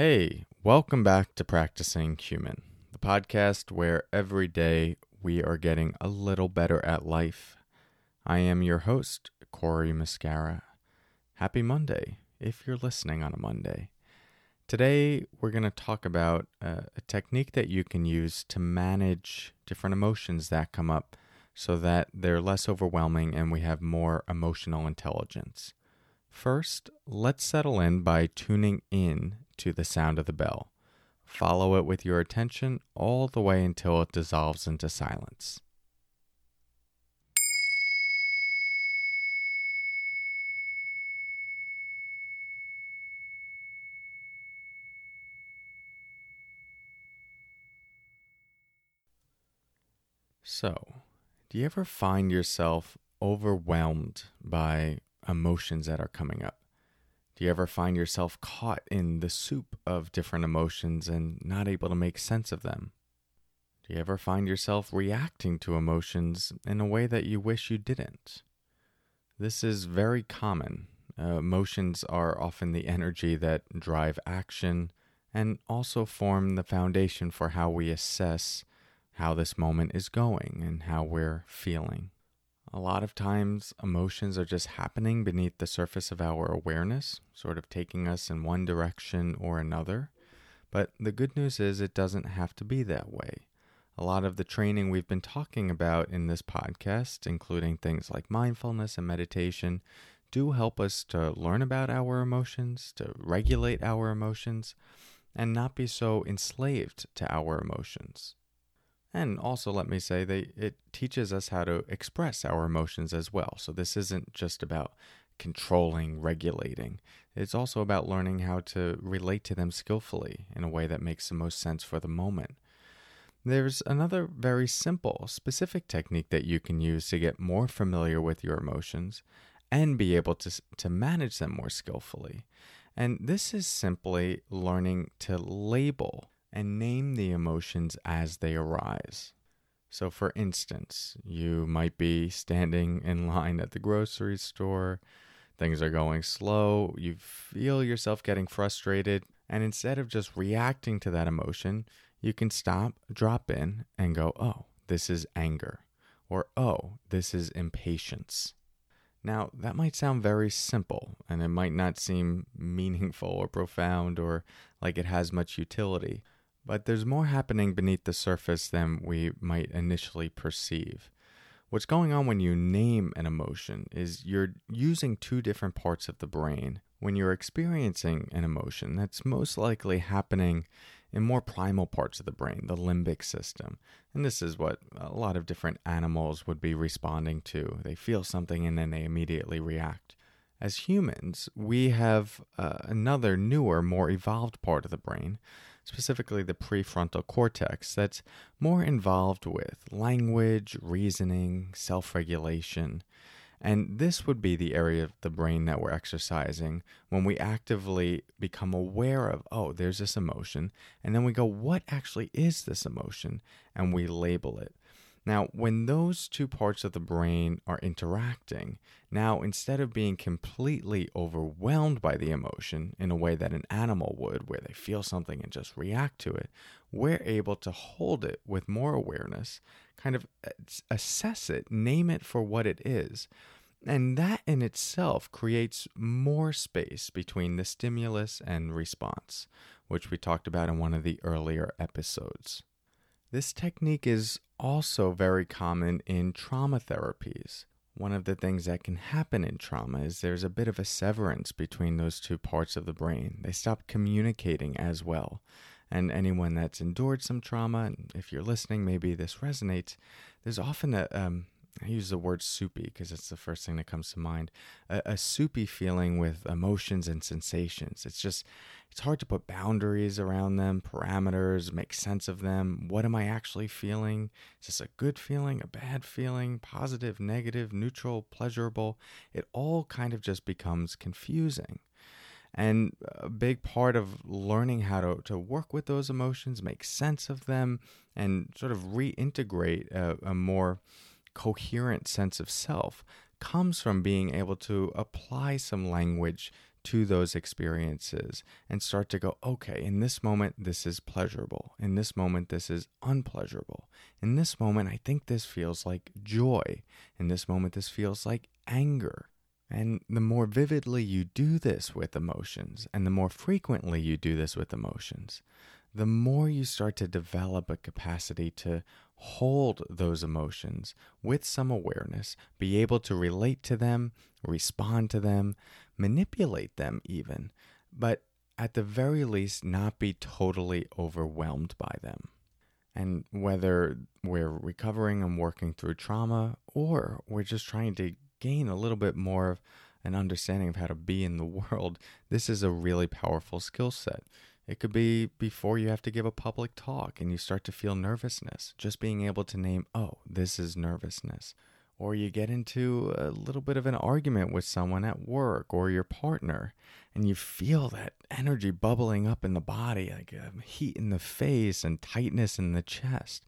Hey, welcome back to Practicing Human, the podcast where every day we are getting a little better at life. I am your host, Corey Muscara. Happy Monday, if you're listening on a Monday. Today, we're going to talk about uh, a technique that you can use to manage different emotions that come up so that they're less overwhelming and we have more emotional intelligence. First, let's settle in by tuning in to the sound of the bell. Follow it with your attention all the way until it dissolves into silence. So, do you ever find yourself overwhelmed by emotions that are coming up? Do you ever find yourself caught in the soup of different emotions and not able to make sense of them? Do you ever find yourself reacting to emotions in a way that you wish you didn't? This is very common. Uh, emotions are often the energy that drive action and also form the foundation for how we assess how this moment is going and how we're feeling. A lot of times, emotions are just happening beneath the surface of our awareness, sort of taking us in one direction or another. But the good news is, it doesn't have to be that way. A lot of the training we've been talking about in this podcast, including things like mindfulness and meditation, do help us to learn about our emotions, to regulate our emotions, and not be so enslaved to our emotions. And also, let me say, they, it teaches us how to express our emotions as well. So, this isn't just about controlling, regulating. It's also about learning how to relate to them skillfully in a way that makes the most sense for the moment. There's another very simple, specific technique that you can use to get more familiar with your emotions and be able to, to manage them more skillfully. And this is simply learning to label and name the emotions as they arise. So, for instance, you might be standing in line at the grocery store, things are going slow, you feel yourself getting frustrated, and instead of just reacting to that emotion, you can stop, drop in, and go, oh, this is anger, or oh, this is impatience. Now, that might sound very simple, and it might not seem meaningful or profound or like it has much utility. But there's more happening beneath the surface than we might initially perceive. What's going on when you name an emotion is you're using two different parts of the brain. When you're experiencing an emotion, that's most likely happening in more primal parts of the brain, the limbic system. And this is what a lot of different animals would be responding to. They feel something and then they immediately react. As humans, we have uh, another newer, more evolved part of the brain specifically the prefrontal cortex, that's more involved with language, reasoning, self regulation. And this would be the area of the brain that we're exercising when we actively become aware of, oh, there's this emotion. And then we go, what actually is this emotion? And we label it. Now, when those two parts of the brain are interacting, now instead of being completely overwhelmed by the emotion in a way that an animal would, where they feel something and just react to it, we're able to hold it with more awareness, kind of uh, assess it, name it for what it is. And that in itself creates more space between the stimulus and response, which we talked about in one of the earlier episodes. This technique is also very common in trauma therapies. One of the things that can happen in trauma is there's a bit of a severance between those two parts of the brain. They stop communicating as well. And anyone that's endured some trauma, and if you're listening, maybe this resonates, there's often a, um, I use the word soupy because it's the first thing that comes to mind. A, a, soupy feeling with emotions and sensations. It's just, it's hard to put boundaries around them, parameters, make sense of them. What am I actually feeling? Is this a good feeling, a bad feeling, positive, negative, neutral, pleasurable? It all kind of just becomes confusing. And a big part of learning how to, to work with those emotions, make sense of them, and sort of reintegrate a, a more coherent sense of self comes from being able to apply some language to those experiences and start to go, okay, in this moment, this is pleasurable. In this moment, this is unpleasurable. In this moment, I think this feels like joy. In this moment, this feels like anger. And the more vividly you do this with emotions, and the more frequently you do this with emotions, the more you start to develop a capacity to hold those emotions with some awareness, be able to relate to them, respond to them, manipulate them even, but at the very least, not be totally overwhelmed by them. And whether we're recovering and working through trauma or we're just trying to gain a little bit more of an understanding of how to be in the world, this is a really powerful skill set. It could be before you have to give a public talk and you start to feel nervousness, just being able to name, oh, this is nervousness. Or you get into a little bit of an argument with someone at work or your partner, and you feel that energy bubbling up in the body, like um, heat in the face and tightness in the chest.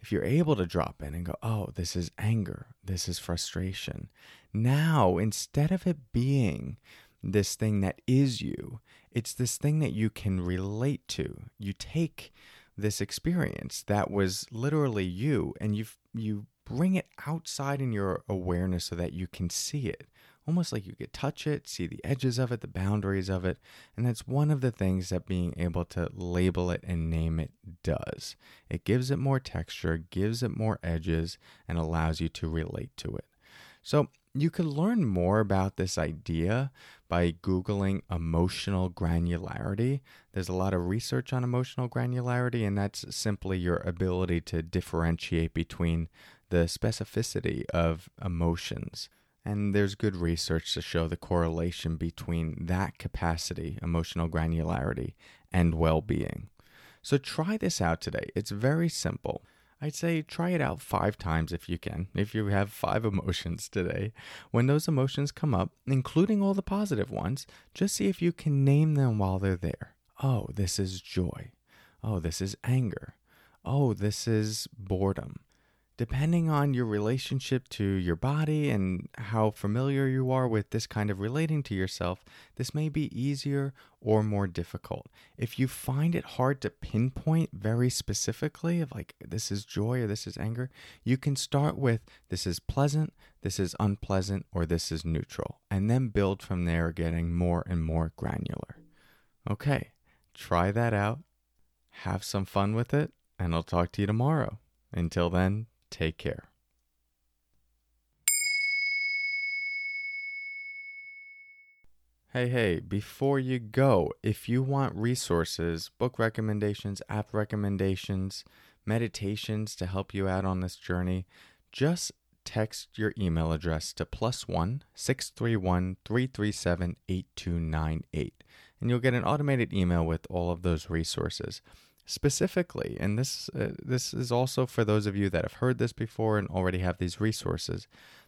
If you're able to drop in and go, oh, this is anger, this is frustration. Now, instead of it being this thing that is you, it's this thing that you can relate to. You take this experience that was literally you and you you bring it outside in your awareness so that you can see it. Almost like you could touch it see the edges of it the boundaries of it and that's one of the things that being able to label it and name it does. It gives it more texture gives it more edges and allows you to relate to it. So you can learn more about this idea by Googling emotional granularity. There's a lot of research on emotional granularity, and that's simply your ability to differentiate between the specificity of emotions. And there's good research to show the correlation between that capacity, emotional granularity, and well being. So try this out today. It's very simple. I'd say try it out five times if you can, if you have five emotions today. When those emotions come up, including all the positive ones, just see if you can name them while they're there. Oh, this is joy. Oh, this is anger. Oh, this is boredom depending on your relationship to your body and how familiar you are with this kind of relating to yourself, this may be easier or more difficult. If you find it hard to pinpoint very specifically, of like this is joy or this is anger, you can start with this is pleasant, this is unpleasant, or this is neutral, and then build from there, getting more and more granular. Okay, try that out, have some fun with it, and I'll talk to you tomorrow. Until then, Take care. Hey, hey, before you go, if you want resources, book recommendations, app recommendations, meditations to help you out on this journey, just text your email address to plus one six three one three three seven eight two nine eight, and you'll get an automated email with all of those resources specifically and this uh, this is also for those of you that have heard this before and already have these resources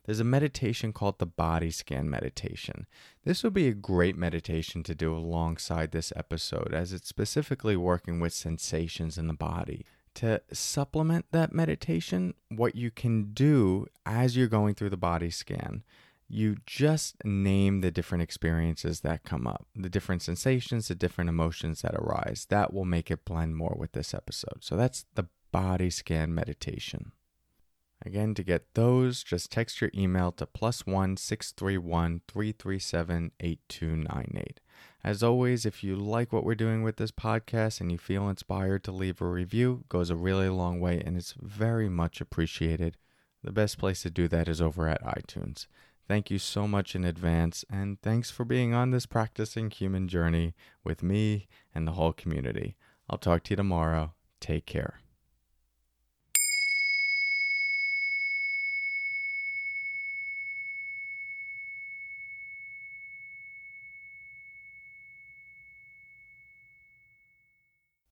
there's a meditation called the body scan meditation. This would be a great meditation to do alongside this episode as it's specifically working with sensations in the body. To supplement that meditation what you can do as you're going through the body scan you just name the different experiences that come up, the different sensations, the different emotions that arise. That will make it blend more with this episode. So that's the body scan meditation. Again, to get those, just text your email to plus one six three one three three seven eight two nine eight. As always, if you like what we're doing with this podcast and you feel inspired to leave a review, goes a really long way and it's very much appreciated. The best place to do that is over at iTunes. Thank you so much in advance, and thanks for being on this practicing human journey with me and the whole community. I'll talk to you tomorrow. Take care.